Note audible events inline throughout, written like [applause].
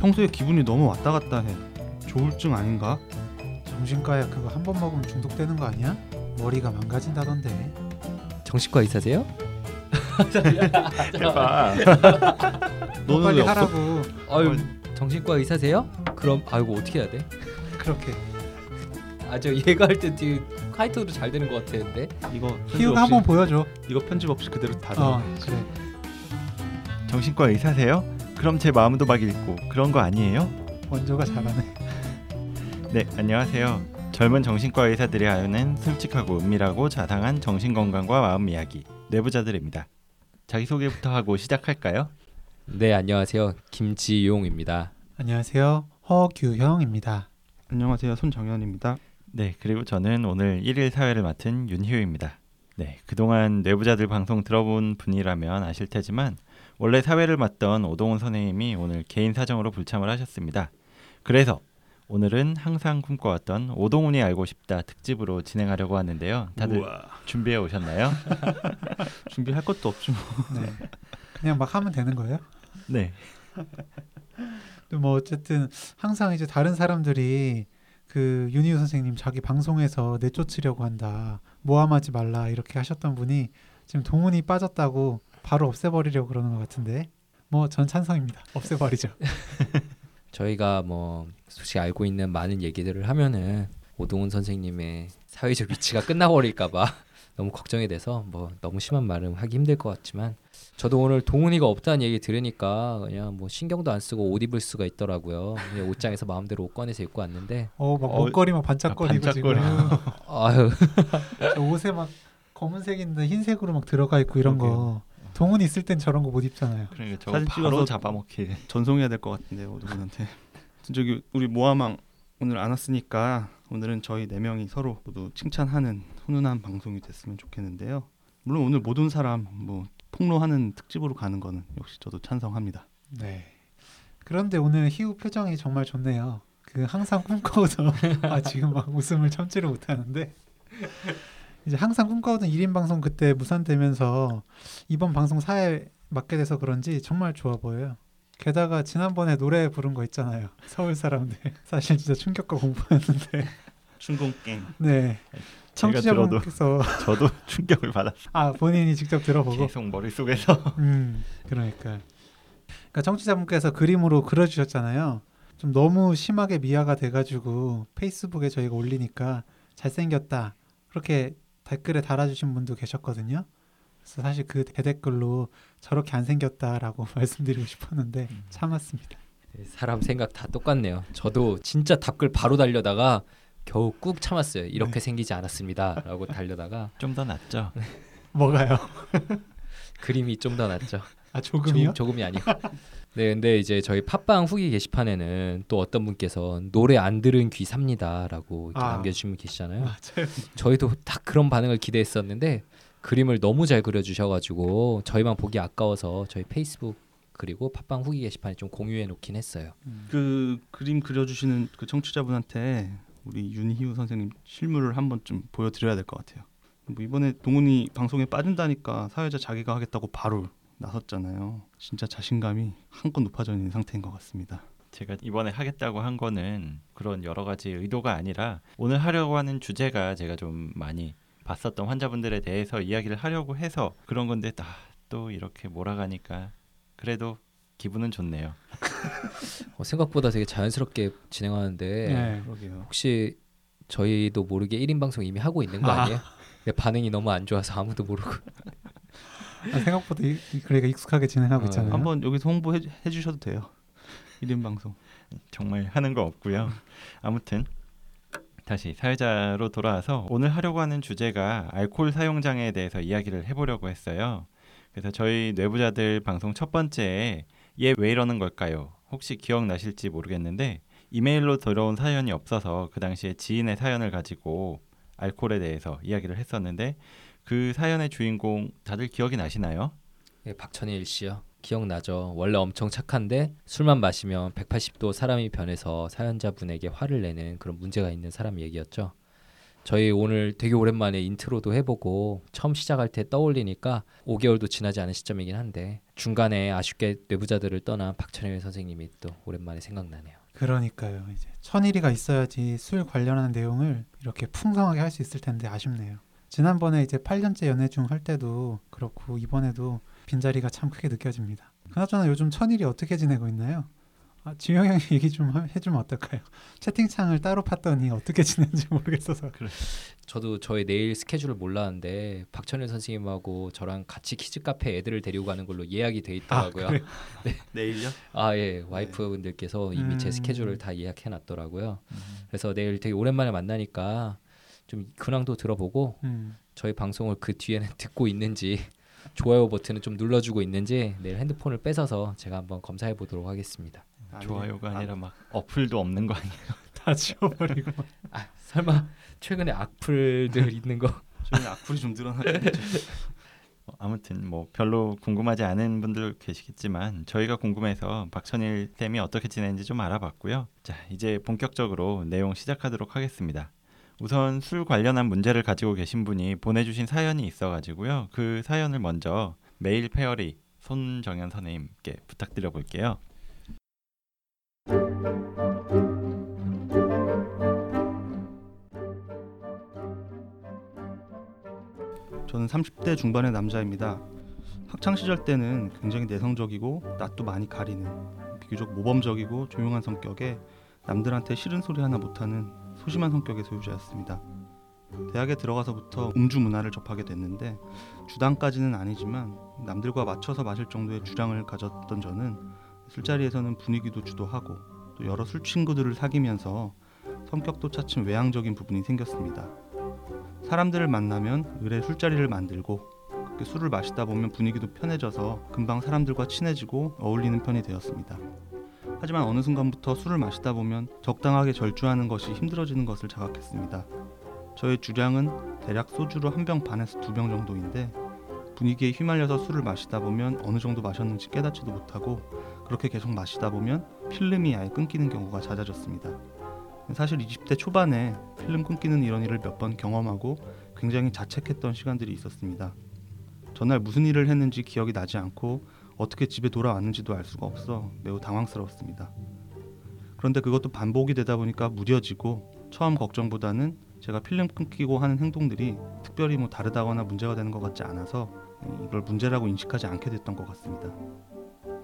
평소에 기분이 너무 왔다 갔다 해. 조울증 아닌가? 정신과야 그거 한 번 먹으면 중독되는 거 아니야? 머리가 망가진다던데. 정신과 의사세요? [laughs] 해봐. [laughs] 너는 빨리 왜 없어? 하라고. 아유 정신과 의사세요? 그럼 아이고 어떻게 해야 돼? 그렇게. 아 저 얘가 할때 되게 카이토도 잘 되는 것 같았는데 이거 편집 희우가 없이 한번 보여줘. 이거 편집 없이 그대로 다 어. 그래. 정신과 의사세요? 그럼 제 마음도 막 읽고 그런 거 아니에요? 원조가 잘하네. 네, 안녕하세요. 젊은 정신과 의사들이 하는 솔직하고 은밀하고 자상한 정신 건강과 마음 이야기 내부자들입니다. 자기 소개부터 하고 시작할까요? 네 안녕하세요 김지용입니다. 안녕하세요. 허규형입니다. 안녕하세요. 손정현입니다. 네, 그리고 저는 오늘 1일 사회를 맡은 윤희우입니다. 네, 그동안 내부자들 방송 들어본 분이라면 아실 테지만 원래 사회를 맡던 오동훈 선생님이 오늘 개인 사정으로 불참을 하셨습니다. 그래서 오늘은 항상 꿈꿔왔던 오동훈이 알고 싶다 특집으로 진행하려고 하는데요. 다들 우와. 준비해 오셨나요? [laughs] 준비할 것도 없지 뭐. 네. 그냥 막 하면 되는 거예요? 네. 뭐 어쨌든 항상 이제 다른 사람들이 그 윤희우 선생님 자기 방송에서 내쫓으려고 한다. 모함하지 말라 이렇게 하셨던 분이 지금 동훈이 빠졌다고 바로 없애버리려고 그러는 것 같은데. 뭐 전 찬성입니다. 없애버리죠. [laughs] 저희가 뭐 솔직히 알고 있는 많은 얘기들을 하면은 오동훈 선생님의 사회적 위치가 끝나버릴까봐 [laughs] 너무 걱정이 돼서 뭐 너무 심한 말은 하기 힘들 것 같지만 저도 오늘 동훈이가 없다는 얘기 들으니까 그냥 뭐 신경도 안 쓰고 옷 입을 수가 있더라고요. 그냥 옷장에서 마음대로 옷 꺼내서 입고 왔는데. 어막 어, 목걸이 막 반짝거리고 아, 지금. [laughs] 아유. 저 옷에 막 검은색인데 흰색으로 막 들어가 있고 이런 거 동훈이 있을 땐 저런 거 못 입잖아요. 그러니까 저 사진 바로 찍어서 잡아먹힐. 전송해야 될 것 같은데 오동훈한테. [laughs] 저기 우리 모아망 오늘 안 왔으니까 오늘은 저희 네 명이 서로 모두 칭찬하는 훈훈한 방송이 됐으면 좋겠는데요. 물론 오늘 모든 사람 뭐 폭로하는 특집으로 가는 거는 역시 저도 찬성합니다. 네. 그런데 오늘 희우 표정이 정말 좋네요. 그 항상 꿈꿔오던 [laughs] 아 지금 막 웃음을 참지를 못하는데 이제 항상 꿈꿔오던 1인 방송 그때 무산되면서 이번 방송 사에 맡게 돼서 그런지 정말 좋아 보여요. 게다가 지난번에 노래 부른 거 있잖아요. [laughs] 서울 사람들 사실 진짜 충격과 공포였는데 게임. 네 청취자분께서 [laughs] 저도 충격을 받았. 아 본인이 직접 들어보고 계속 머릿속에서 [laughs] 음, 그러니까. 그러니까 청취자분께서 그림으로 그려주셨잖아요. 좀 너무 심하게 미화가 돼가지고 페이스북에 저희가 올리니까 잘생겼다 그렇게 댓글에 달아주신 분도 계셨거든요. 그래서 사실 그 대댓글로 저렇게 안 생겼다라고 [laughs] 말씀드리고 싶었는데 참았습니다. 사람 생각 다 똑같네요. 저도 진짜 답글 바로 달려다가 겨우 꾹 참았어요. 이렇게 네. 생기지 않았습니다라고 [laughs] 달려다가 좀 더 낫죠. 뭐가요? [laughs] 그림이 좀 더 낫죠. 아 조금이요? 조 금, 이 아니고. 네, 근데 이제 저희 팟빵 후기 게시판에는 또 어떤 분께서 노래 안 들은 귀 삽니다라고 아. 남겨주신 분 계시잖아요. 맞아요. 저희도 딱 그런 반응을 기대했었는데 그림을 너무 잘 그려주셔가지고 저희만 보기 아까워서 저희 페이스북 그리고 팟빵 후기 게시판에 좀 공유해 놓긴 했어요. 그 그림 그려주시는 그 청취자분한테 우리 윤희우 선생님 실물을 한번 좀 보여드려야 될 것 같아요. 뭐 이번에 동훈이 방송에 빠진다니까 사회자 자기가 하겠다고 바로 나섰잖아요. 진짜 자신감이 한껏 높아져 있는 상태인 것 같습니다. 제가 이번에 하겠다고 한 거는 그런 여러 가지 의도가 아니라 오늘 하려고 하는 주제가 제가 좀 많이 봤었던 환자분들에 대해서 이야기를 하려고 해서 그런 건데 아, 또 이렇게 몰아가니까 그래도 기분은 좋네요. [laughs] 어, 생각보다 되게 자연스럽게 진행하는데 네. 그러게요. 혹시 저희도 모르게 1인 방송 이미 하고 있는 거 아. [laughs] 아니에요? 근데 반응이 너무 안 좋아서 아무도 모르고 아, 생각보다 이, 이- 그러니까 익숙하게 진행하고 어, 있잖아요. 한번 여기서 홍보해 해주셔도 돼요. 1인 방송. 정말 하는 거 없고요. 아무튼 다시 사회자로 돌아와서 오늘 하려고 하는 주제가 알코올 사용 장애에 대해서 이야기를 해보려고 했어요. 그래서 저희 뇌부자들 방송 첫 번째에 얘 왜 이러는 걸까요? 혹시 기억나실지 모르겠는데 이메일로 들어온 사연이 없어서 그 당시에 지인의 사연을 가지고 알코올에 대해서 이야기를 했었는데 그 사연의 주인공 다들 기억이 나시나요? 예, 박천일 씨요. 기억나죠. 원래 엄청 착한데 술만 마시면 180도 사람이 변해서 사연자분에게 화를 내는 그런 문제가 있는 사람 얘기였죠. 저희 오늘 되게 오랜만에 인트로도 해보고 처음 시작할 때 떠올리니까 5개월도 지나지 않은 시점이긴 한데 중간에 아쉽게 뇌부자들을 떠난 박천일 선생님이 또 오랜만에 생각나네요. 그러니까요. 이제 천일이가 있어야지 술 관련한 내용을 이렇게 풍성하게 할 수 있을 텐데 아쉽네요. 지난번에 이제 8년째 연애 중 할 때도 그렇고 이번에도 빈자리가 참 크게 느껴집니다. 그나저나 요즘 천일이 어떻게 지내고 있나요? 아, 지용 형이 얘기 좀 하- 해주면 어떨까요? 채팅창을 따로 팠더니 어떻게 지내는지 모르겠어서 저도 저희 내일 스케줄을 몰랐는데 박찬일 선생님하고 저랑 같이 키즈 카페 애들을 데리고 가는 걸로 예약이 돼 있더라고요. 그래요? [laughs] 내일요? 아 예 와이프분들께서 이미 제 음. 스케줄을 다 예약해 놨더라고요. 그래서 내일 되게 오랜만에 만나니까 좀 근황도 들어보고 음, 저희 방송을 그 뒤에는 [laughs] 듣고 있는지 좋아요 버튼을 좀 눌러주고 있는지 내일 핸드폰을 뺏어서 제가 한번 검사해 보도록 하겠습니다. 아니, 좋아요가 아, 아니라 막 어플도 없는 거 아니에요? [laughs] 다 지워버리고 아 설마 최근에 악플들 [laughs] 있는 거 저희 악플이 좀 늘어나겠죠. 어, 아무튼 뭐 별로 궁금하지 않은 분들 계시겠지만 저희가 궁금해서 박천일 쌤이 어떻게 지내는지 좀 알아봤고요. 자 이제 본격적으로 내용 시작하도록 하겠습니다. 우선 술 관련한 문제를 가지고 계신 분이 보내주신 사연이 있어가지고요. 그 사연을 먼저 메일 페어리 손정현 선생님께 부탁드려 볼게요. 저는 30대 중반의 남자입니다. 학창 시절 때는 굉장히 내성적이고 낯도 많이 가리는 비교적 모범적이고 조용한 성격에 남들한테 싫은 소리 하나 못하는 소심한 성격의 소유자였습니다. 대학에 들어가서부터 음주 문화를 접하게 됐는데 주당까지는 아니지만 남들과 맞춰서 마실 정도의 주량을 가졌던 저는 술자리에서는 분위기도 주도하고 또 여러 술 친구들을 사귀면서 성격도 차츰 외향적인 부분이 생겼습니다. 사람들을 만나면 의뢰 술자리를 만들고 술을 마시다 보면 분위기도 편해져서 금방 사람들과 친해지고 어울리는 편이 되었습니다. 하지만 어느 순간부터 술을 마시다 보면 적당하게 절주하는 것이 힘들어지는 것을 자각했습니다. 저의 주량은 대략 소주로 한 병 반에서 두 병 정도인데 분위기에 휘말려서 술을 마시다 보면 어느 정도 마셨는지 깨닫지도 못하고 그렇게 계속 마시다 보면 필름이 아예 끊기는 경우가 잦아졌습니다. 사실 20대 초반에 필름 끊기는 이런 일을 몇 번 경험하고 굉장히 자책했던 시간들이 있었습니다. 전날 무슨 일을 했는지 기억이 나지 않고 어떻게 집에 돌아왔는지도 알 수가 없어 매우 당황스러웠습니다. 그런데 그것도 반복이 되다 보니까 무뎌지고 처음 걱정보다는 제가 필름 끊기고 하는 행동들이 특별히 뭐 다르다거나 문제가 되는 것 같지 않아서 이걸 문제라고 인식하지 않게 됐던 것 같습니다.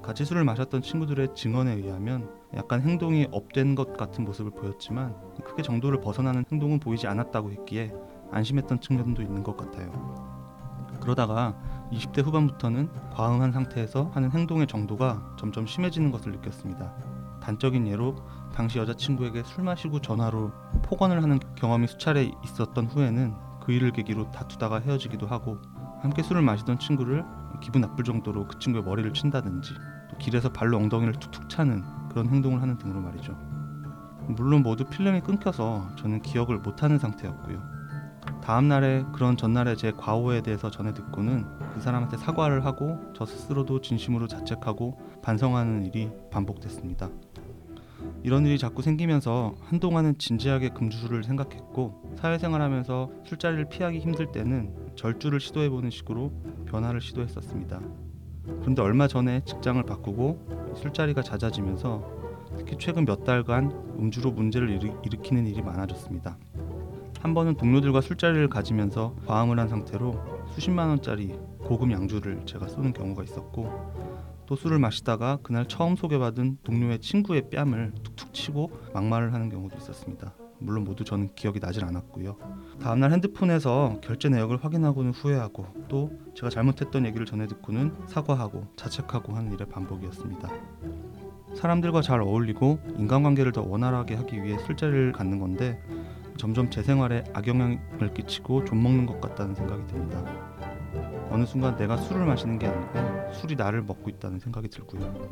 같이 술을 마셨던 친구들의 증언에 의하면 약간 행동이 업된 것 같은 모습을 보였지만 크게 정도를 벗어나는 행동은 보이지 않았다고 했기에 안심했던 측면도 있는 것 같아요. 그러다가 20대 후반부터는 과음한 상태에서 하는 행동의 정도가 점점 심해지는 것을 느꼈습니다. 단적인 예로 당시 여자친구에게 술 마시고 전화로 폭언을 하는 경험이 수차례 있었던 후에는 그 일을 계기로 다투다가 헤어지기도 하고 함께 술을 마시던 친구를 기분 나쁠 정도로 그 친구의 머리를 친다든지 또 길에서 발로 엉덩이를 툭툭 차는 그런 행동을 하는 등으로 말이죠. 물론 모두 필름이 끊겨서 저는 기억을 못하는 상태였고요. 다음 날에 그런 전날의 제 과오에 대해서 전해 듣고는 그 사람한테 사과를 하고 저 스스로도 진심으로 자책하고 반성하는 일이 반복됐습니다. 이런 일이 자꾸 생기면서 한동안은 진지하게 금주술을 생각했고 사회생활하면서 술자리를 피하기 힘들 때는 절주를 시도해보는 식으로 변화를 시도했었습니다. 그런데 얼마 전에 직장을 바꾸고 술자리가 잦아지면서 특히 최근 몇 달간 음주로 문제를 일으, 일으키는 일이 많아졌습니다. 한 번은 동료들과 술자리를 가지면서 과음을 한 상태로 수십만 원짜리 고급 양주를 제가 쏘는 경우가 있었고 또 술을 마시다가 그날 처음 소개받은 동료의 친구의 뺨을 툭툭 치고 막말을 하는 경우도 있었습니다. 물론 모두 저는 기억이 나질 않았고요. 다음날 핸드폰에서 결제 내역을 확인하고는 후회하고 또 제가 잘못했던 얘기를 전해 듣고는 사과하고 자책하고 하는 일의 반복이었습니다. 사람들과 잘 어울리고 인간관계를 더 원활하게 하기 위해 술자리를 갖는 건데 점점 제 생활에 악영향을 끼치고 좀먹는 것 같다는 생각이 듭니다. 어느 순간 내가 술을 마시는 게 아니고 술이 나를 먹고 있다는 생각이 들고요.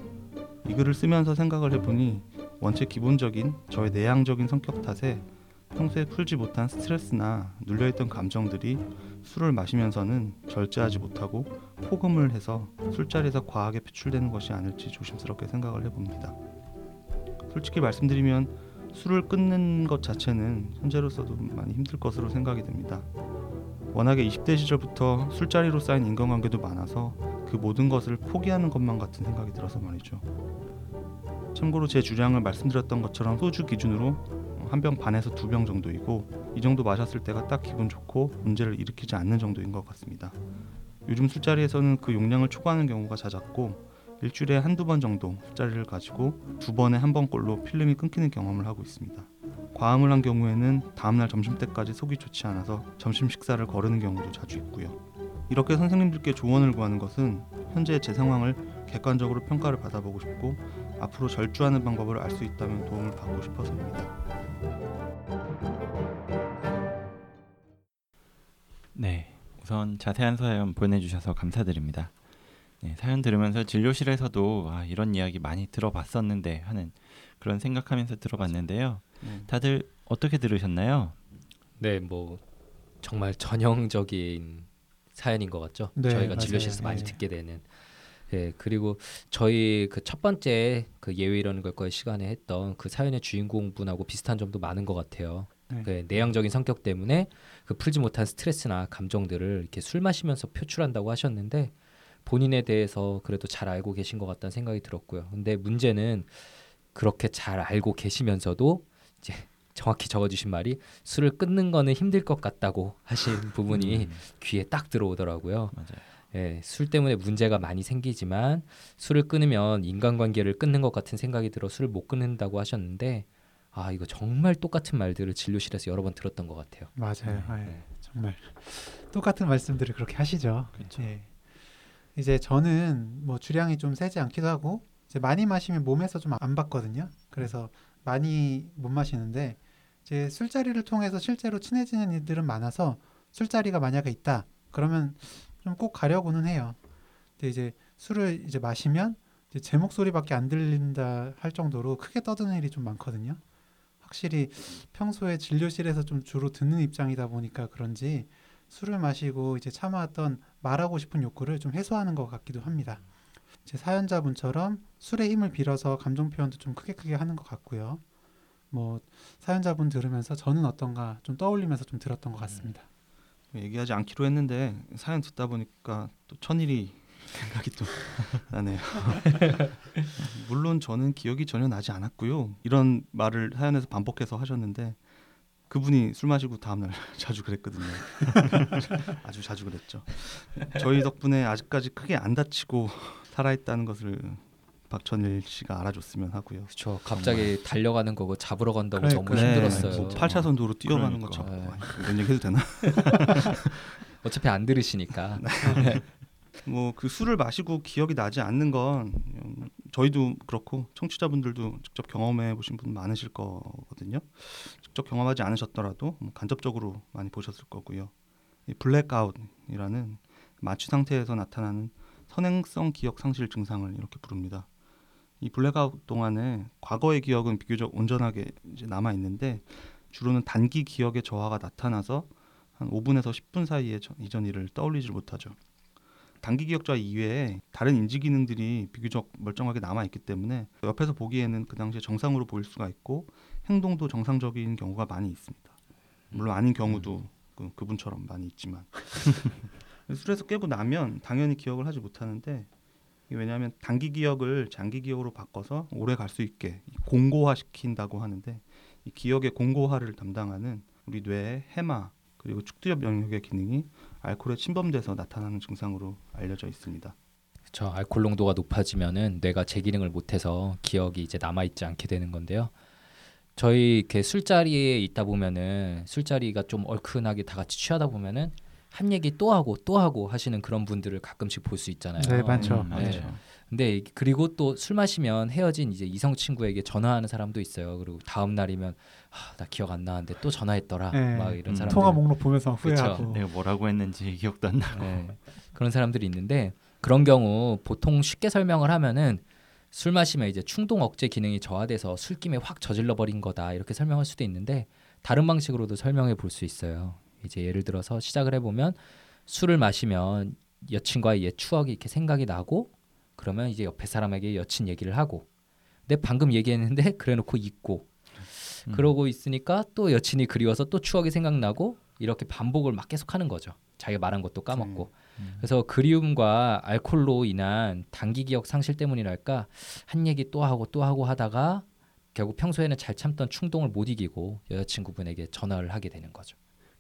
이 글을 쓰면서 생각을 해보니 원체 기본적인 저의 내향적인 성격 탓에 평소에 풀지 못한 스트레스나 눌려있던 감정들이 술을 마시면서는 절제하지 못하고 포금을 해서 술자리에서 과하게 표출되는 것이 아닐지 조심스럽게 생각을 해봅니다. 솔직히 말씀드리면 술을 끊는 것 자체는 현재로서도 많이 힘들 것으로 생각이 됩니다. 워낙에 20대 시절부터 술자리로 쌓인 인간관계도 많아서 그 모든 것을 포기하는 것만 같은 생각이 들어서 말이죠. 참고로 제 주량을 말씀드렸던 것처럼 소주 기준으로 한 병 반에서 두 병 정도이고 이 정도 마셨을 때가 딱 기분 좋고 문제를 일으키지 않는 정도인 것 같습니다. 요즘 술자리에서는 그 용량을 초과하는 경우가 잦았고 일주일에 한두 번 정도 술자리를 가지고 두 번에 한 번꼴로 필름이 끊기는 경험을 하고 있습니다. 과음을 한 경우에는 다음날 점심 때까지 속이 좋지 않아서 점심 식사를 거르는 경우도 자주 있고요. 이렇게 선생님들께 조언을 구하는 것은 현재 제 상황을 객관적으로 평가를 받아보고 싶고 앞으로 절주하는 방법을 알 수 있다면 도움을 받고 싶어서입니다. 네, 우선 자세한 사연 보내주셔서 감사드립니다. 네, 사연 들으면서 진료실에서도 아, 이런 이야기 많이 들어봤었는데 하는 그런 생각하면서 들어봤는데요. 네. 다들 어떻게 들으셨나요? 네, 뭐 정말 전형적인 사연인 것 같죠. 네, 저희가 맞아요. 진료실에서 많이 네. 듣게 되는. 예, 그리고 저희 그 첫 번째 그 예외 이러는 걸거의 시간에 했던 그 사연의 주인공분하고 비슷한 점도 많은 것 같아요. 네. 그 내향적인 성격 때문에 그 풀지 못한 스트레스나 감정들을 이렇게 술 마시면서 표출한다고 하셨는데 본인에 대해서 그래도 잘 알고 계신 것 같다는 생각이 들었고요. 근데 문제는 그렇게 잘 알고 계시면서도 이제 정확히 적어주신 말이 술을 끊는 거는 힘들 것 같다고 하신 [laughs] 부분이 음, 귀에 딱 들어오더라고요. 맞아요. 예, 술 때문에 문제가 많이 생기지만 술을 끊으면 인간관계를 끊는 것 같은 생각이 들어 술을 못 끊는다고 하셨는데 아 이거 정말 똑같은 말들을 진료실에서 여러 번 들었던 것 같아요. 맞아요. 아, 예. 네. 정말 똑같은 말씀들을 그렇게 하시죠. 그렇죠. 예. 이제 저는 뭐 주량이 좀 세지 않기도 하고 이제 많이 마시면 몸에서 좀 안 받거든요. 그래서 많이 못 마시는데 이제 술자리를 통해서 실제로 친해지는 일들은 많아서 술자리가 만약에 있다 그러면 좀 꼭 가려고는 해요. 근데 이제 술을 이제 마시면 이제 제 목소리밖에 안 들린다 할 정도로 크게 떠드는 일이 좀 많거든요. 확실히 평소에 진료실에서 좀 주로 듣는 입장이다 보니까 그런지 술을 마시고 이제 참아왔던 말하고 싶은 욕구를 좀 해소하는 것 같기도 합니다. 제 사연자분처럼 술의 힘을 빌어서 감정 표현도 좀 크게 크게 하는 것 같고요. 뭐 사연자분 들으면서 저는 어떤가 좀 떠올리면서 좀 들었던 것 같습니다. 얘기하지 않기로 했는데 사연 듣다 보니까 또 천일이 [laughs] 생각이 또 나네요. [laughs] 물론 저는 기억이 전혀 나지 않았고요. 이런 말을 사연에서 반복해서 하셨는데 그분이 술 마시고 다음날 [laughs] 자주 그랬거든요. [laughs] 아주 자주 그랬죠. 저희 덕분에 아직까지 크게 안 다치고 살아있다는 것을 박천일 씨가 알아줬으면 하고요. 그렇죠. 갑자기 달려가는 거고 잡으러 간다고 그래, 너무 그래. 힘들었어요. 뭐 8차선 도로 뛰어가는 그러니까. 것처럼 네. 이런 얘기 해도 되나? [laughs] 어차피 안 들으시니까. 뭐그 술을 마시고 기억이 나지 않는 건 음, 저희도 그렇고 청취자분들도 직접 경험해 보신 분 많으실 거거든요. 직접 경험하지 않으셨더라도 뭐 간접적으로 많이 보셨을 거고요. 이 블랙아웃이라는 마취 상태에서 나타나는 선행성 기억 상실 증상을 이렇게 부릅니다. 이 블랙아웃 동안에 과거의 기억은 비교적 온전하게 남아 있는데 주로는 단기 기억의 저하가 나타나서 한 5분에서 10분 사이에 저- 이전 일을 떠올리질 못하죠. 단기 기억 저하 이외에 다른 인지 기능들이 비교적 멀쩡하게 남아 있기 때문에 옆에서 보기에는 그 당시에 정상으로 보일 수가 있고 행동도 정상적인 경우가 많이 있습니다. 물론 아닌 경우도 그, 그분처럼 많이 있지만 [laughs] 술에서 깨고 나면 당연히 기억을 하지 못하는데 왜냐하면 단기 기억을 장기 기억으로 바꿔서 오래 갈 수 있게 공고화 시킨다고 하는데 이 기억의 공고화를 담당하는 우리 뇌의 해마 그리고 축두엽 영역의 기능이 알코올에 침범돼서 나타나는 증상으로 알려져 있습니다. 저 알코올 농도가 높아지면은 뇌가 제 기능을 못해서 기억이 이제 남아 있지 않게 되는 건데요. 저희 이렇게 술자리에 있다 보면은 술자리가 좀 얼큰하게 다 같이 취하다 보면은 한 얘기 또 하고 또 하고 하시는 그런 분들을 가끔씩 볼 수 있잖아요. 네, 많죠. 음, 네. 많죠. 근데 이- 그리고 또 술 마시면 헤어진 이제 이성 친구에게 전화하는 사람도 있어요. 그리고 다음 날이면 아, 나 기억 안 나는데 또 전화했더라. 네. 막 이런 음. 사람들. 통화 목록 보면서 그쵸. 후회하고 내가 뭐라고 했는지 기억도 안 나. 네, 그런 사람들이 있는데 그런 경우 보통 쉽게 설명을 하면은 술 마시면 이제 충동 억제 기능이 저하돼서 술김에 확 저질러 버린 거다 이렇게 설명할 수도 있는데 다른 방식으로도 설명해 볼 수 있어요. 이제 예를 들어서 시작을 해보면 술을 마시면 여친과의 옛 추억이 이렇게 생각이 나고 그러면 이제 옆에 사람에게 여친 얘기를 하고 근데 방금 얘기했는데 [laughs] 그래놓고 잊고 음. 그러고 있으니까 또 여친이 그리워서 또 추억이 생각나고 이렇게 반복을 막 계속하는 거죠. 자기가 말한 것도 까먹고. 음. 그래서 그리움과 알코올로 인한 단기 기억 상실 때문이랄까 한 얘기 또 하고 또 하고 하다가 결국 평소에는 잘 참던 충동을 못 이기고 여자친구분에게 전화를 하게 되는 거죠.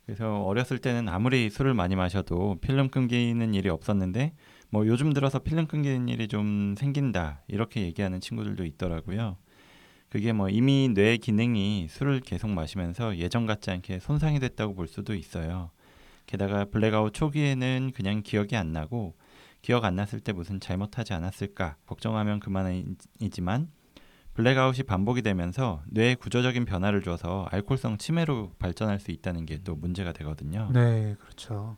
그래서 어렸을 때는 아무리 술을 많이 마셔도 필름 끊기는 일이 없었는데 뭐 요즘 들어서 필름 끊기는 일이 좀 생긴다 이렇게 얘기하는 친구들도 있더라고요. 그게 뭐 이미 뇌 기능이 술을 계속 마시면서 예전 같지 않게 손상이 됐다고 볼 수도 있어요. 게다가 블랙아웃 초기에는 그냥 기억이 안 나고 기억 안 났을 때 무슨 잘못하지 않았을까 걱정하면 그만이지만 블랙아웃이 반복이 되면서 뇌에 구조적인 변화를 줘서 알코올성 치매로 발전할 수 있다는 게 또 문제가 되거든요. 네, 그렇죠.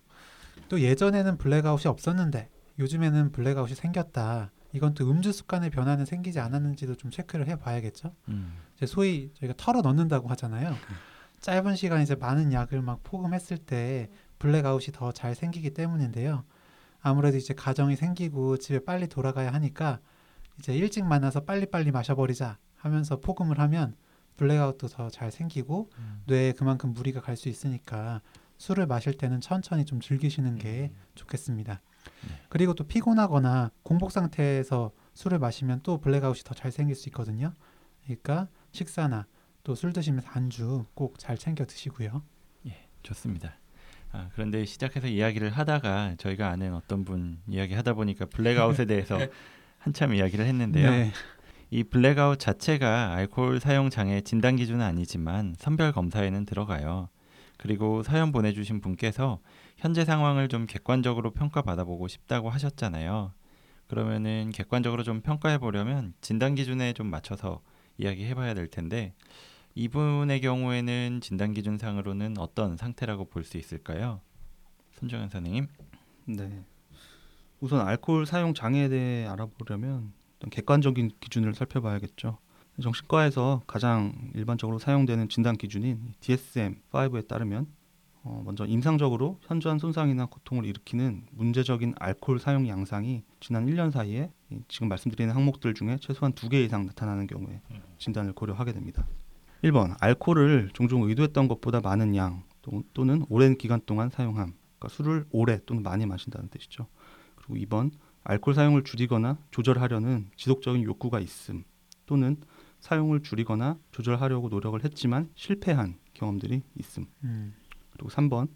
또 예전에는 블랙아웃이 없었는데 요즘에는 블랙아웃이 생겼다. 이건 또 음주 습관의 변화는 생기지 않았는지도 좀 체크를 해봐야겠죠. 음. 이제 소위 저희가 털어 넣는다고 하잖아요. 짧은 시간 이제 많은 양을 막 폭음했을 때 블랙아웃이 더 잘 생기기 때문인데요. 아무래도 이제 가정이 생기고 집에 빨리 돌아가야 하니까 이제 일찍 만나서 빨리빨리 마셔버리자 하면서 폭음을 하면 블랙아웃도 더 잘 생기고 뇌에 그만큼 무리가 갈 수 있으니까 술을 마실 때는 천천히 좀 즐기시는 게 좋겠습니다. 그리고 또 피곤하거나 공복 상태에서 술을 마시면 또 블랙아웃이 더 잘 생길 수 있거든요. 그러니까 식사나 또 술 드시면서 안주 꼭 잘 챙겨 드시고요. 좋습니다. 아, 그런데 시작해서 이야기를 하다가 저희가 아는 어떤 분 이야기하다 보니까 블랙아웃에 [laughs] 대해서 한참 이야기를 했는데요. 네. 이 블랙아웃 자체가 알코올 사용 장애 진단 기준은 아니지만 선별 검사에는 들어가요. 그리고 사연 보내주신 분께서 현재 상황을 좀 객관적으로 평가받아 보고 싶다고 하셨잖아요. 그러면은 객관적으로 좀 평가해 보려면 진단 기준에 좀 맞춰서 이야기해 봐야 될 텐데 이분의 경우에는 진단 기준상으로는 어떤 상태라고 볼 수 있을까요? 손정현 선생님. 네. 우선 알코올 사용 장애에 대해 알아보려면 좀 객관적인 기준을 살펴봐야겠죠. 정신과에서 가장 일반적으로 사용되는 진단 기준인 DSM-5에 따르면 어, 먼저 임상적으로 현저한 손상이나 고통을 일으키는 문제적인 알코올 사용 양상이 지난 1년 사이에 이 지금 말씀드리는 항목들 중에 최소한 두 개 이상 나타나는 경우에 진단을 고려하게 됩니다. 1번 알코올을 종종 의도했던 것보다 많은 양 또- 또는 오랜 기간 동안 사용함. 그러니까 술을 오래 또는 많이 마신다는 뜻이죠. 그리고 2번 알코올 사용을 줄이거나 조절하려는 지속적인 욕구가 있음 또는 사용을 줄이거나 조절하려고 노력을 했지만 실패한 경험들이 있음. 음, 그리고 3번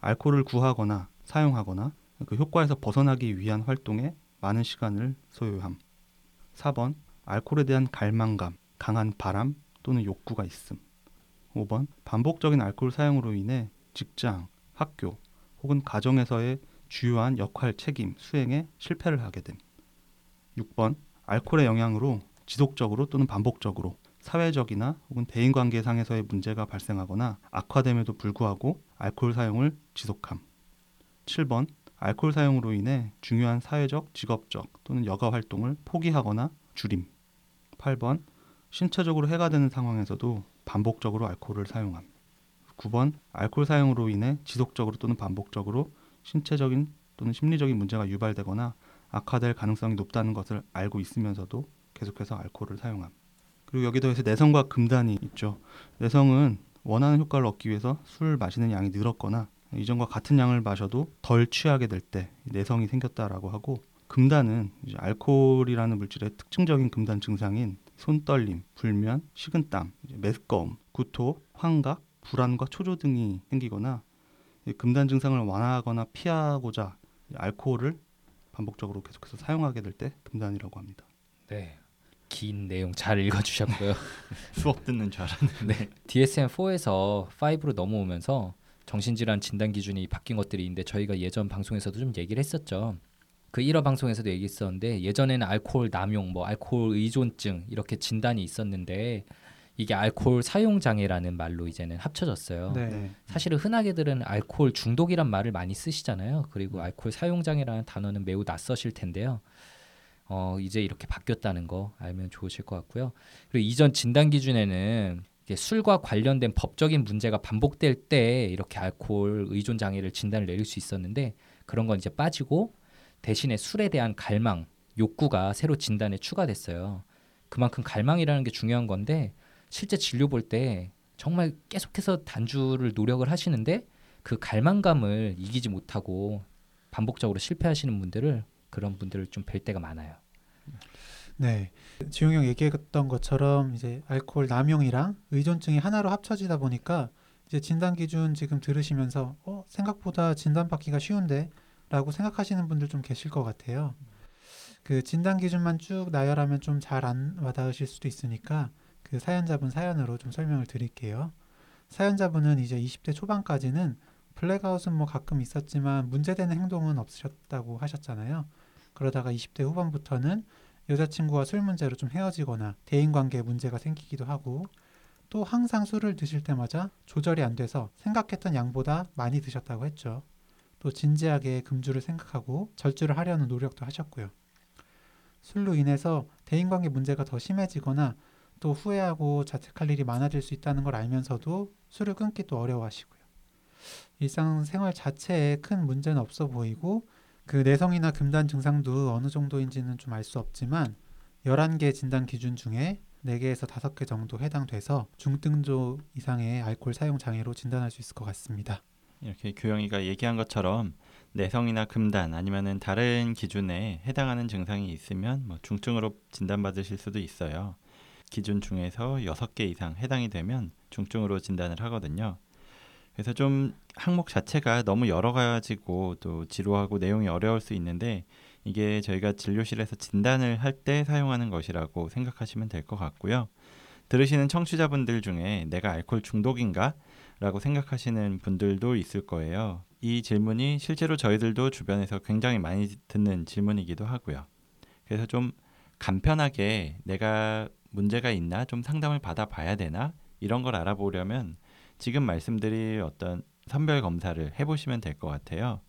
알코올을 구하거나 사용하거나 그 효과에서 벗어나기 위한 활동에 많은 시간을 소요함. 4번 알코올에 대한 갈망감, 강한 바람 또는 욕구가 있음. 5번 반복적인 알코올 사용으로 인해 직장, 학교 혹은 가정에서의 주요한 역할 책임 수행에 실패를 하게 됨. 6번 알코올의 영향으로 지속적으로 또는 반복적으로 사회적이나 혹은 대인 관계상에서의 문제가 발생하거나 악화됨에도 불구하고 알코올 사용을 지속함. 7번 알코올 사용으로 인해 중요한 사회적, 직업적 또는 여가 활동을 포기하거나 줄임. 8번 신체적으로 해가 되는 상황에서도 반복적으로 알코올을 사용함. 9번 알코올 사용으로 인해 지속적으로 또는 반복적으로 신체적인 또는 심리적인 문제가 유발되거나 악화될 가능성이 높다는 것을 알고 있으면서도 계속해서 알코올을 사용함. 그리고 여기 더해서 내성과 금단이 있죠. 내성은 원하는 효과를 얻기 위해서 술을 마시는 양이 늘었거나 이전과 같은 양을 마셔도 덜 취하게 될 때 내성이 생겼다라고 하고 금단은 이제 알코올이라는 물질의 특징적인 금단 증상인 손떨림, 불면, 식은땀, 메스꺼움, 구토, 환각, 불안과 초조 등이 생기거나 이 금단 증상을 완화하거나 피하고자 이 알코올을 반복적으로 계속해서 사용하게 될 때 금단이라고 합니다. 네. 긴 내용 잘 읽어주셨고요. [laughs] 수업 듣는 줄 알았는데. DSM-4에서 5로 넘어오면서 정신질환 진단 기준이 바뀐 것들이 있는데 저희가 예전 방송에서도 좀 얘기를 했었죠. 그 1화 방송에서도 얘기했었는데 예전에는 알코올 남용, 뭐 알코올 의존증 이렇게 진단이 있었는데 이게 알코올 사용 장애라는 말로 이제는 합쳐졌어요. 네. 사실은 흔하게들은 알코올 중독이란 말을 많이 쓰시잖아요. 그리고 알코올 사용 장애라는 단어는 매우 낯서실 텐데요. 어, 이제 이렇게 바뀌었다는 거 알면 좋으실 것 같고요. 그리고 이전 진단 기준에는 이게 술과 관련된 법적인 문제가 반복될 때 이렇게 알코올 의존 장애를 진단을 내릴 수 있었는데 그런 건 이제 빠지고 대신에 술에 대한 갈망, 욕구가 새로 진단에 추가됐어요. 그만큼 갈망이라는 게 중요한 건데 실제 진료 볼 때 정말 계속해서 단주를 노력을 하시는데 그 갈망감을 이기지 못하고 반복적으로 실패하시는 분들을 그런 분들을 좀 뵐 때가 많아요. 네. 지용 형 얘기했던 것처럼 이제 알코올 남용이랑 의존증이 하나로 합쳐지다 보니까 이제 진단 기준 지금 들으시면서 어, 생각보다 진단 받기가 쉬운데 라고 생각하시는 분들 좀 계실 것 같아요. 그 진단 기준만 쭉 나열하면 좀 잘 안 와닿으실 수도 있으니까 그 사연자분 사연으로 좀 설명을 드릴게요. 사연자분은 이제 20대 초반까지는 블랙아웃은 뭐 가끔 있었지만 문제되는 행동은 없으셨다고 하셨잖아요. 그러다가 20대 후반부터는 여자친구와 술 문제로 좀 헤어지거나 대인관계에 문제가 생기기도 하고 또 항상 술을 드실 때마다 조절이 안 돼서 생각했던 양보다 많이 드셨다고 했죠. 또 진지하게 금주를 생각하고 절주를 하려는 노력도 하셨고요. 술로 인해서 대인관계 문제가 더 심해지거나 또 후회하고 자책할 일이 많아질 수 있다는 걸 알면서도 술을 끊기 또 어려워하시고요. 일상생활 자체에 큰 문제는 없어 보이고 그 내성이나 금단 증상도 어느 정도인지는 좀 알 수 없지만 11개 진단 기준 중에 4개에서 5개 정도 해당돼서 중등조 이상의 알코올 사용 장애로 진단할 수 있을 것 같습니다. 이렇게 교영이가 얘기한 것처럼 내성이나 금단 아니면은 다른 기준에 해당하는 증상이 있으면 뭐 중증으로 진단받으실 수도 있어요. 기준 중에서 여섯 개 이상 해당이 되면 중증으로 진단을 하거든요. 그래서 좀 항목 자체가 너무 여러 가지고 또 지루하고 내용이 어려울 수 있는데 이게 저희가 진료실에서 진단을 할 때 사용하는 것이라고 생각하시면 될 것 같고요. 들으시는 청취자분들 중에 내가 알코올 중독인가? 라고 생각하시는 분들도 있을 거예요. 이 질문이 실제로 저희들도 주변에서 굉장히 많이 듣는 질문이기도 하고요. 그래서 좀 간편하게 내가 문제가 있나 좀 상담을 받아봐야 되나 이런 걸 알아보려면 지금 말씀드릴 어떤 선별 검사를 해보시면 될 것 같아요.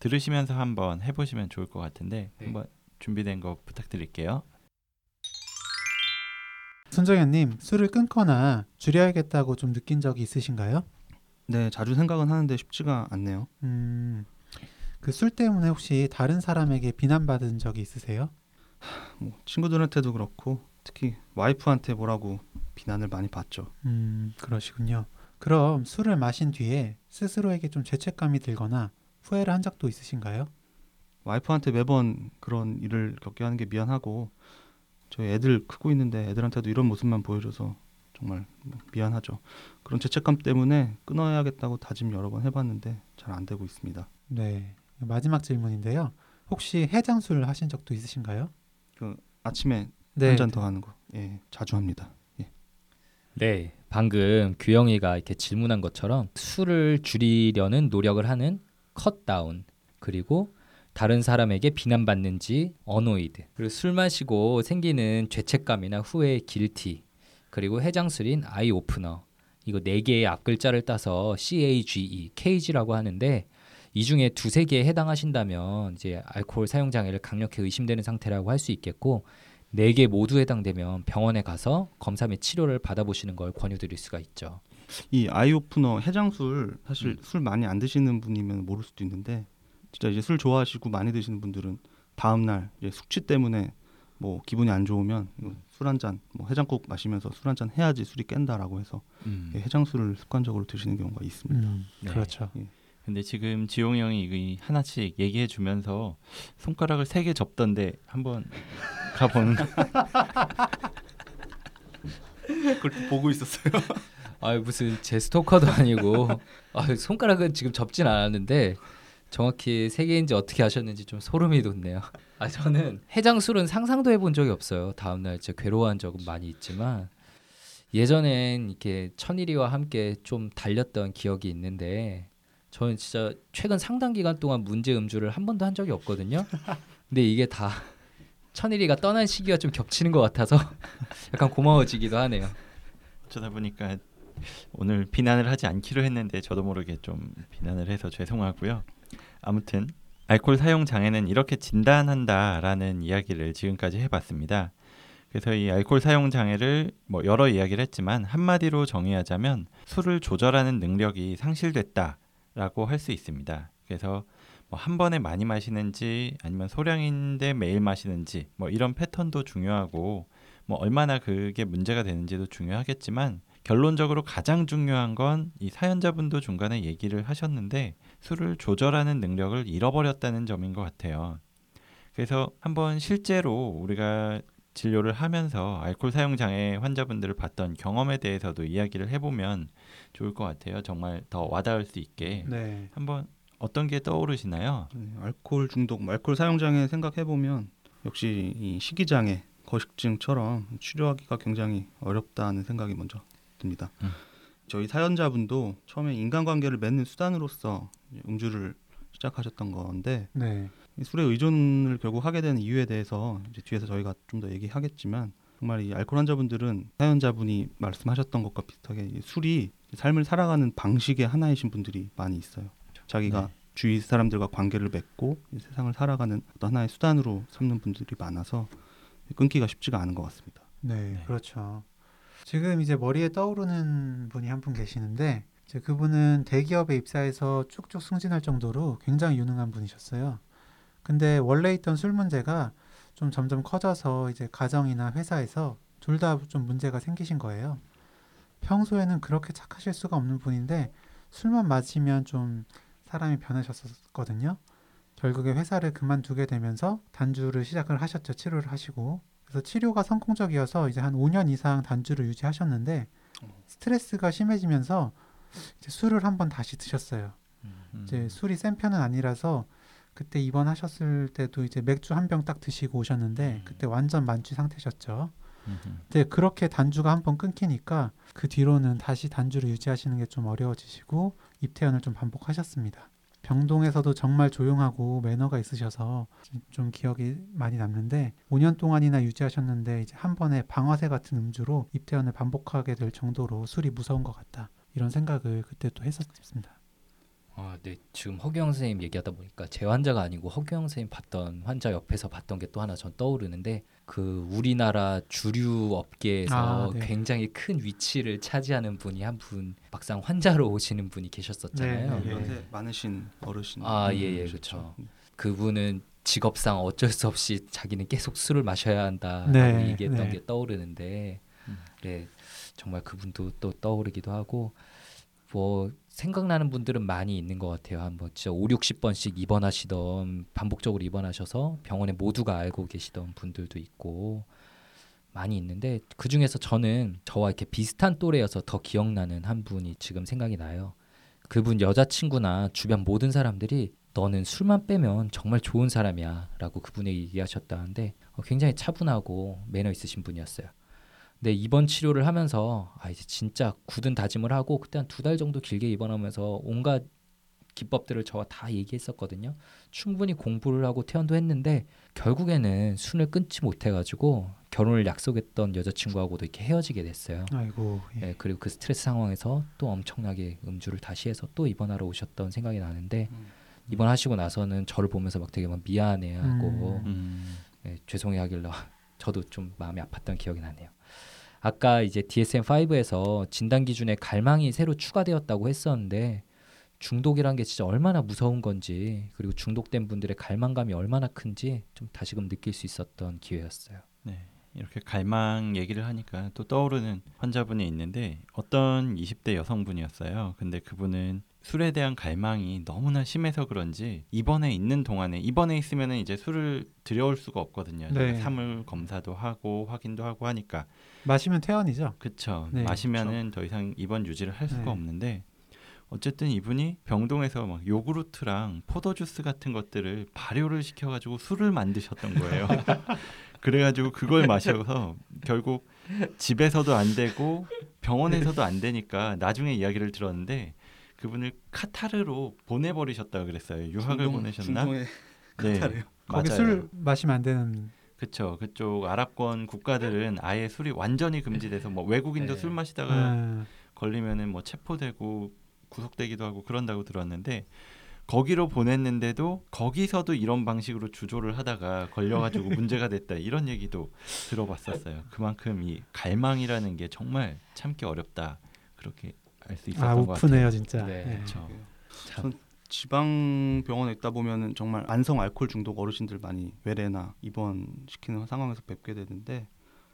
들으시면서 한번 해보시면 좋을 것 같은데 네. 한번 준비된 거 부탁드릴게요. 손정현님 술을 끊거나 줄여야겠다고 좀 느낀 적이 있으신가요? 네, 자주 생각은 하는데 쉽지가 않네요. 음, 그 술 때문에 혹시 다른 사람에게 비난받은 적이 있으세요? 뭐 친구들한테도 그렇고 특히 와이프한테 뭐라고 비난을 많이 받죠. 음, 그러시군요. 그럼 술을 마신 뒤에 스스로에게 좀 죄책감이 들거나 후회를 한 적도 있으신가요? 와이프한테 매번 그런 일을 겪게 하는 게 미안하고 저희 애들 크고 있는데 애들한테도 이런 모습만 보여줘서 정말 뭐 미안하죠. 그런 죄책감 때문에 끊어야겠다고 다짐 여러 번 해봤는데 잘 안 되고 있습니다. 네. 마지막 질문인데요. 혹시 해장술 하신 적도 있으신가요? 아침에 네. 한잔 더 하는 거, 예, 자주 합니다. 예. 네, 방금 규영이가 이렇게 질문한 것처럼 술을 줄이려는 노력을 하는 컷다운 그리고 다른 사람에게 비난받는지 어노이드. 그리고 술 마시고 생기는 죄책감이나 후회 길티 그리고 해장술인 아이 오프너. 이거 네 개의 앞글자를 따서 CAGE KG라고 하는데 이 중에 두세 개에 해당하신다면 이제 알코올 사용 장애를 강력히 의심되는 상태라고 할 수 있겠고 네 개 모두 해당되면 병원에 가서 검사 및 치료를 받아보시는 걸 권유드릴 수가 있죠. 이 아이 오프너 해장술 사실 술 많이 안 드시는 분이면 모를 수도 있는데 진짜 이제 술 좋아하시고 많이 드시는 분들은 다음 날 이제 숙취 때문에 뭐 기분이 안 좋으면 술 한 잔, 뭐 해장국 마시면서 술 한 잔 해야지 술이 깬다라고 해서 예, 해장술을 습관적으로 드시는 경우가 있습니다. 음, 네. 그렇죠. 근데 지금 지용이 형이 이 하나씩 얘기해 주면서 손가락을 세 개 접던데 한번 가보는 거. [laughs] 그걸 보고 있었어요. [laughs] 아 무슨 제 스토커도 아니고 아, 손가락은 지금 접진 않았는데 정확히 세 개인지 어떻게 하셨는지 좀 소름이 돋네요. [laughs] 아 저는 해장술은 상상도 해본 적이 없어요. 다음 날 진짜 괴로워한 적은 많이 있지만 예전엔 이렇게 천일이와 함께 좀 달렸던 기억이 있는데 저는 진짜 최근 상당 기간 동안 문제 음주를 한 번도 한 적이 없거든요. 근데 이게 다 [laughs] 천일이가 떠난 시기가 좀 겹치는 것 같아서 [laughs] 약간 고마워지기도 하네요. 어쩌다 보니까 오늘 비난을 하지 않기로 했는데 저도 모르게 좀 비난을 해서 죄송하고요. 아무튼 알코올 사용 장애는 이렇게 진단한다라는 이야기를 지금까지 해봤습니다. 그래서 이 알코올 사용 장애를 뭐 여러 이야기를 했지만 한마디로 정의하자면 술을 조절하는 능력이 상실됐다라고 할 수 있습니다. 그래서 뭐 한 번에 많이 마시는지 아니면 소량인데 매일 마시는지 뭐 이런 패턴도 중요하고 뭐 얼마나 그게 문제가 되는지도 중요하겠지만 결론적으로 가장 중요한 건 이 사연자분도 중간에 얘기를 하셨는데 술을 조절하는 능력을 잃어버렸다는 점인 것 같아요. 그래서 한번 실제로 우리가 진료를 하면서 알코올 사용 장애 환자분들을 봤던 경험에 대해서도 이야기를 해보면 좋을 것 같아요. 정말 더 와닿을 수 있게 네. 한번 어떤 게 떠오르시나요? 네, 알코올 중독, 뭐 알코올 사용 장애 생각해 보면 역시 이 식이 장애, 거식증처럼 치료하기가 굉장히 어렵다는 생각이 먼저 듭니다. 음. 저희 사연자분도 처음에 인간관계를 맺는 수단으로서 음주를 시작하셨던 건데 네. 이 술에 의존을 결국 하게 되는 이유에 대해서 이제 뒤에서 저희가 좀 더 얘기하겠지만 정말 이 알코올 환자분들은 사연자분이 말씀하셨던 것과 비슷하게 이 술이 삶을 살아가는 방식의 하나이신 분들이 많이 있어요. 자기가 네. 주위 사람들과 관계를 맺고 이 세상을 살아가는 어떤 하나의 수단으로 삼는 분들이 많아서 끊기가 쉽지가 않은 것 같습니다. 네, 네. 그렇죠. 지금 이제 머리에 떠오르는 분이 한 분 계시는데 이제 그분은 대기업에 입사해서 쭉쭉 승진할 정도로 굉장히 유능한 분이셨어요. 근데 원래 있던 술 문제가 좀 점점 커져서 이제 가정이나 회사에서 둘 다 좀 문제가 생기신 거예요. 평소에는 그렇게 착하실 수가 없는 분인데 술만 마시면 좀 사람이 변하셨었거든요. 결국에 회사를 그만두게 되면서 단주를 시작을 하셨죠. 치료를 하시고. 그래서 치료가 성공적이어서 이제 한 5년 이상 단주를 유지하셨는데 스트레스가 심해지면서 이제 술을 한번 다시 드셨어요. 음. 이제 술이 센 편은 아니라서 그때 입원하셨을 때도 이제 맥주 한 병 딱 드시고 오셨는데 음. 그때 완전 만취 상태셨죠. 근데 그렇게 단주가 한 번 끊기니까 그 뒤로는 다시 단주를 유지하시는 게 좀 어려워지시고 입퇴원을 좀 반복하셨습니다. 병동에서도 정말 조용하고 매너가 있으셔서 좀- 좀 기억이 많이 남는데 5년 동안이나 유지하셨는데 이제 한 번에 방아쇠 같은 음주로 입퇴원을 반복하게 될 정도로 술이 무서운 것 같다. 이런 생각을 그때 또 했었습니다. 아, 네. 지금 허경 선생님 얘기하다 보니까 제 환자가 아니고 허경 선생님 봤던 환자 옆에서 봤던 게 또 하나 전 떠오르는데 그 우리나라 주류 업계에서 아, 네. 굉장히 큰 위치를 차지하는 분이 한 분 막상 환자로 오시는 분이 계셨었잖아요. 네, 네. 연세 많으신 어르신. 아, 예, 예, 분이셨죠. 그분은 직업상 어쩔 수 없이 자기는 계속 술을 마셔야 한다라고 네, 얘기했던 네. 게 떠오르는데, 음. 네, 정말 그분도 또 떠오르기도 하고, 뭐 생각나는 분들은 많이 있는 것 같아요. 한번 진짜 5, 60번씩 입원하시던 반복적으로 입원하셔서 병원에 모두가 알고 계시던 분들도 있고 많이 있는데 그 중에서 저는 저와 이렇게 비슷한 또래여서 더 기억나는 한 분이 지금 생각이 나요. 그분 여자친구나 주변 모든 사람들이 너는 술만 빼면 정말 좋은 사람이야 라고 그분에게 얘기하셨다는데 어, 굉장히 차분하고 매너 있으신 분이었어요. 근데 입원 치료를 하면서 아 이제 진짜 굳은 다짐을 하고 그때 한 두 달 정도 길게 입원하면서 온갖 기법들을 저와 다 얘기했었거든요. 충분히 공부를 하고 퇴원도 했는데 결국에는 술을 끊지 못해가지고 결혼을 약속했던 여자친구하고도 이렇게 헤어지게 됐어요. 아이고. 예. 네, 그리고 그 스트레스 상황에서 또 엄청나게 음주를 다시 해서 또 입원하러 오셨던 생각이 나는데 음. 입원하시고 나서는 저를 보면서 막 되게 막 미안해하고 음. 음. 네, 죄송해하길래 [laughs] 저도 좀 마음이 아팠던 기억이 나네요. 아까 이제 DSM-5에서 진단 기준에 갈망이 새로 추가되었다고 했었는데 중독이란 게 진짜 얼마나 무서운 건지 그리고 중독된 분들의 갈망감이 얼마나 큰지 좀 다시금 느낄 수 있었던 기회였어요. 네. 이렇게 갈망 얘기를 하니까 또 떠오르는 환자분이 있는데 어떤 20대 여성분이었어요. 근데 그분은 술에 대한 갈망이 너무나 심해서 그런지 입원에 있는 동안에 입원에 있으면은 이제 술을 들여올 수가 없거든요. 네. 사물 검사도 하고 확인도 하고 하니까 마시면 퇴원이죠. 그쵸. 네, 마시면은 더 이상 입원 유지를 할 수가 네. 없는데 어쨌든 이분이 병동에서 막 요구르트랑 포도 주스 같은 것들을 발효를 시켜가지고 술을 만드셨던 거예요. [laughs] 그래가지고 그걸 마셔서 결국 집에서도 안 되고 병원에서도 안 되니까 나중에 이야기를 들었는데 그분을 카타르로 보내버리셨다고 그랬어요. 유학을 중동- 보내셨나? 중동의 네, 카타르요. 거기 맞아요. 술 마시면 안 되는. 그쵸. 그쪽 아랍권 국가들은 아예 술이 완전히 금지돼서 뭐 외국인도 네. 술 마시다가 아, 걸리면은 뭐 체포되고 구속되기도 하고 그런다고 들었는데 거기로 보냈는데도 거기서도 이런 방식으로 주조를 하다가 걸려가지고 [laughs] 문제가 됐다 이런 얘기도 들어봤었어요. 그만큼 이 갈망이라는 게 정말 참기 어렵다 그렇게 알 수 있었던 아 것 같아요. 우프네요 진짜. 네. 예. 그렇죠. 참 지방 병원에 있다 보면은 정말 안성 알코올 중독 어르신들 많이 외래나 입원 시키는 상황에서 뵙게 되는데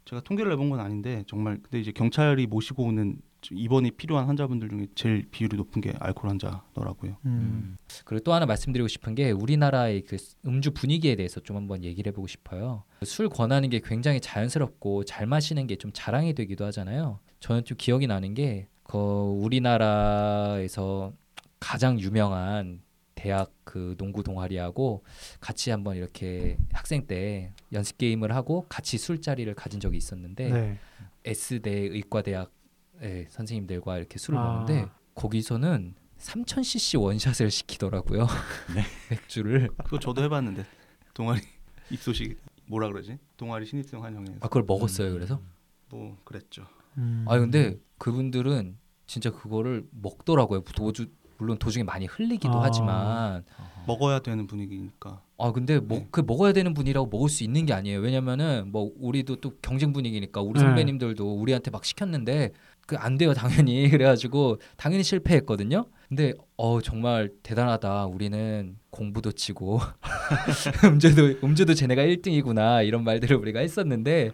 제가 통계를 내본 건 아닌데 정말 근데 이제 경찰이 모시고 오는 좀 입원이 필요한 환자분들 중에 제일 비율이 높은 게 알코올 환자더라고요. 음. 그리고 또 하나 말씀드리고 싶은 게 우리나라의 그 음주 분위기에 대해서 좀 한번 얘기를 해보고 싶어요. 술 권하는 게 굉장히 자연스럽고 잘 마시는 게 좀 자랑이 되기도 하잖아요. 저는 좀 기억이 나는 게 그 우리나라에서 가장 유명한 대학 그 농구 동아리하고 같이 한번 이렇게 학생 때 연습 게임을 하고 같이 술자리를 가진 적이 있었는데 네. S대 의과대학의 선생님들과 이렇게 술을 아. 먹는데 거기서는 3000cc 원샷을 시키더라고요. [laughs] 네. [laughs] 맥주를. 그거 저도 해봤는데 동아리 입소식 뭐라 그러지? 동아리 신입생 환영회에서 아 그걸 먹었어요. 그래서. 뭐 그랬죠. 음. 아 근데 그분들은 진짜 그거를 먹더라고요. 도주 물론 도중에 많이 흘리기도 아. 하지만 먹어야 되는 분위기니까. 아 근데 뭐 네. 그 먹어야 되는 분이라고 먹을 수 있는 게 아니에요. 왜냐면은 뭐 우리도 또 경쟁 분위기니까 우리 네. 선배님들도 우리한테 막 시켰는데 그 안 돼요 당연히 [laughs] 그래가지고 당연히 실패했거든요. 근데 어 정말 대단하다. 우리는 공부도 치고 [laughs] 음주도 음주도 쟤네가 1등이구나 이런 말들을 우리가 했었는데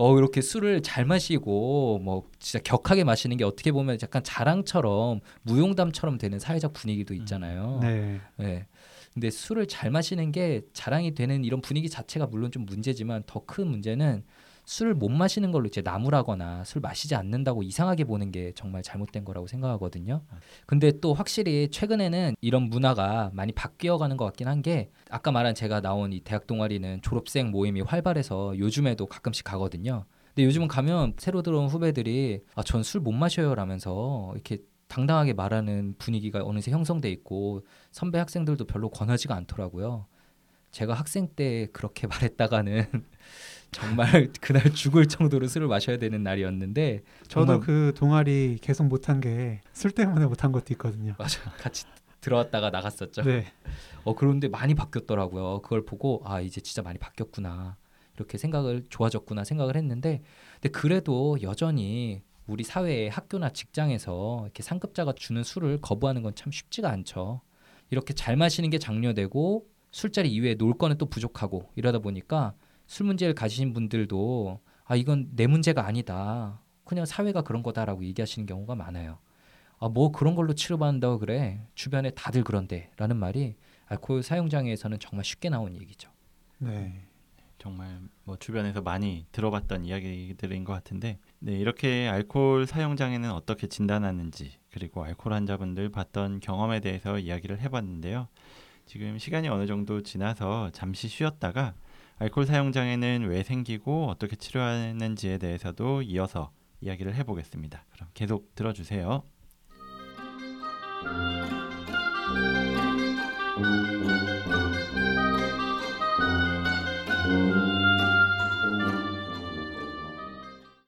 어 이렇게 술을 잘 마시고 뭐 진짜 격하게 마시는 게 어떻게 보면 약간 자랑처럼 무용담처럼 되는 사회적 분위기도 있잖아요. 네. 네. 근데 술을 잘 마시는 게 자랑이 되는 이런 분위기 자체가 물론 좀 문제지만 더 큰 문제는 술을 못 마시는 걸로 이제 나무라거나 술 마시지 않는다고 이상하게 보는 게 정말 잘못된 거라고 생각하거든요. 근데 또 확실히 최근에는 이런 문화가 많이 바뀌어가는 것 같긴 한 게 아까 말한 제가 나온 이 대학 동아리는 졸업생 모임이 활발해서 요즘에도 가끔씩 가거든요. 근데 요즘은 가면 새로 들어온 후배들이 아 전 술 못 마셔요 라면서 이렇게 당당하게 말하는 분위기가 어느새 형성돼 있고 선배 학생들도 별로 권하지가 않더라고요. 제가 학생 때 그렇게 [laughs] 말했다가는 정말 [laughs] 그날 죽을 정도로 술을 마셔야 되는 날이었는데 저도 그 동아리 계속 못한 게 술 때문에 못한 것도 있거든요. 맞아 같이 들어왔다가 나갔었죠. 네. 어 그런데 많이 바뀌었더라고요. 그걸 보고 아 이제 진짜 많이 바뀌었구나 이렇게 생각을 좋아졌구나 생각을 했는데 근데 그래도 여전히 우리 사회의 학교나 직장에서 이렇게 상급자가 주는 술을 거부하는 건 참 쉽지가 않죠. 이렇게 잘 마시는 게 장려되고 술자리 이외에 놀 거는 또 부족하고 이러다 보니까 술 문제를 가지신 분들도 아 이건 내 문제가 아니다. 그냥 사회가 그런 거다라고 얘기하시는 경우가 많아요. 아 뭐 그런 걸로 치료받는다고 그래. 주변에 다들 그런데라는 말이 알코올 사용장애에서는 정말 쉽게 나온 얘기죠. 네. 정말 뭐 주변에서 많이 들어봤던 이야기들인 것 같은데 네, 이렇게 알코올 사용 장애는 어떻게 진단하는지 그리고 알코올 환자분들 봤던 경험에 대해서 이야기를 해봤는데요. 지금 시간이 어느 정도 지나서 잠시 쉬었다가 알코올 사용 장애는 왜 생기고 어떻게 치료하는지에 대해서도 이어서 이야기를 해보겠습니다. 그럼 계속 들어주세요.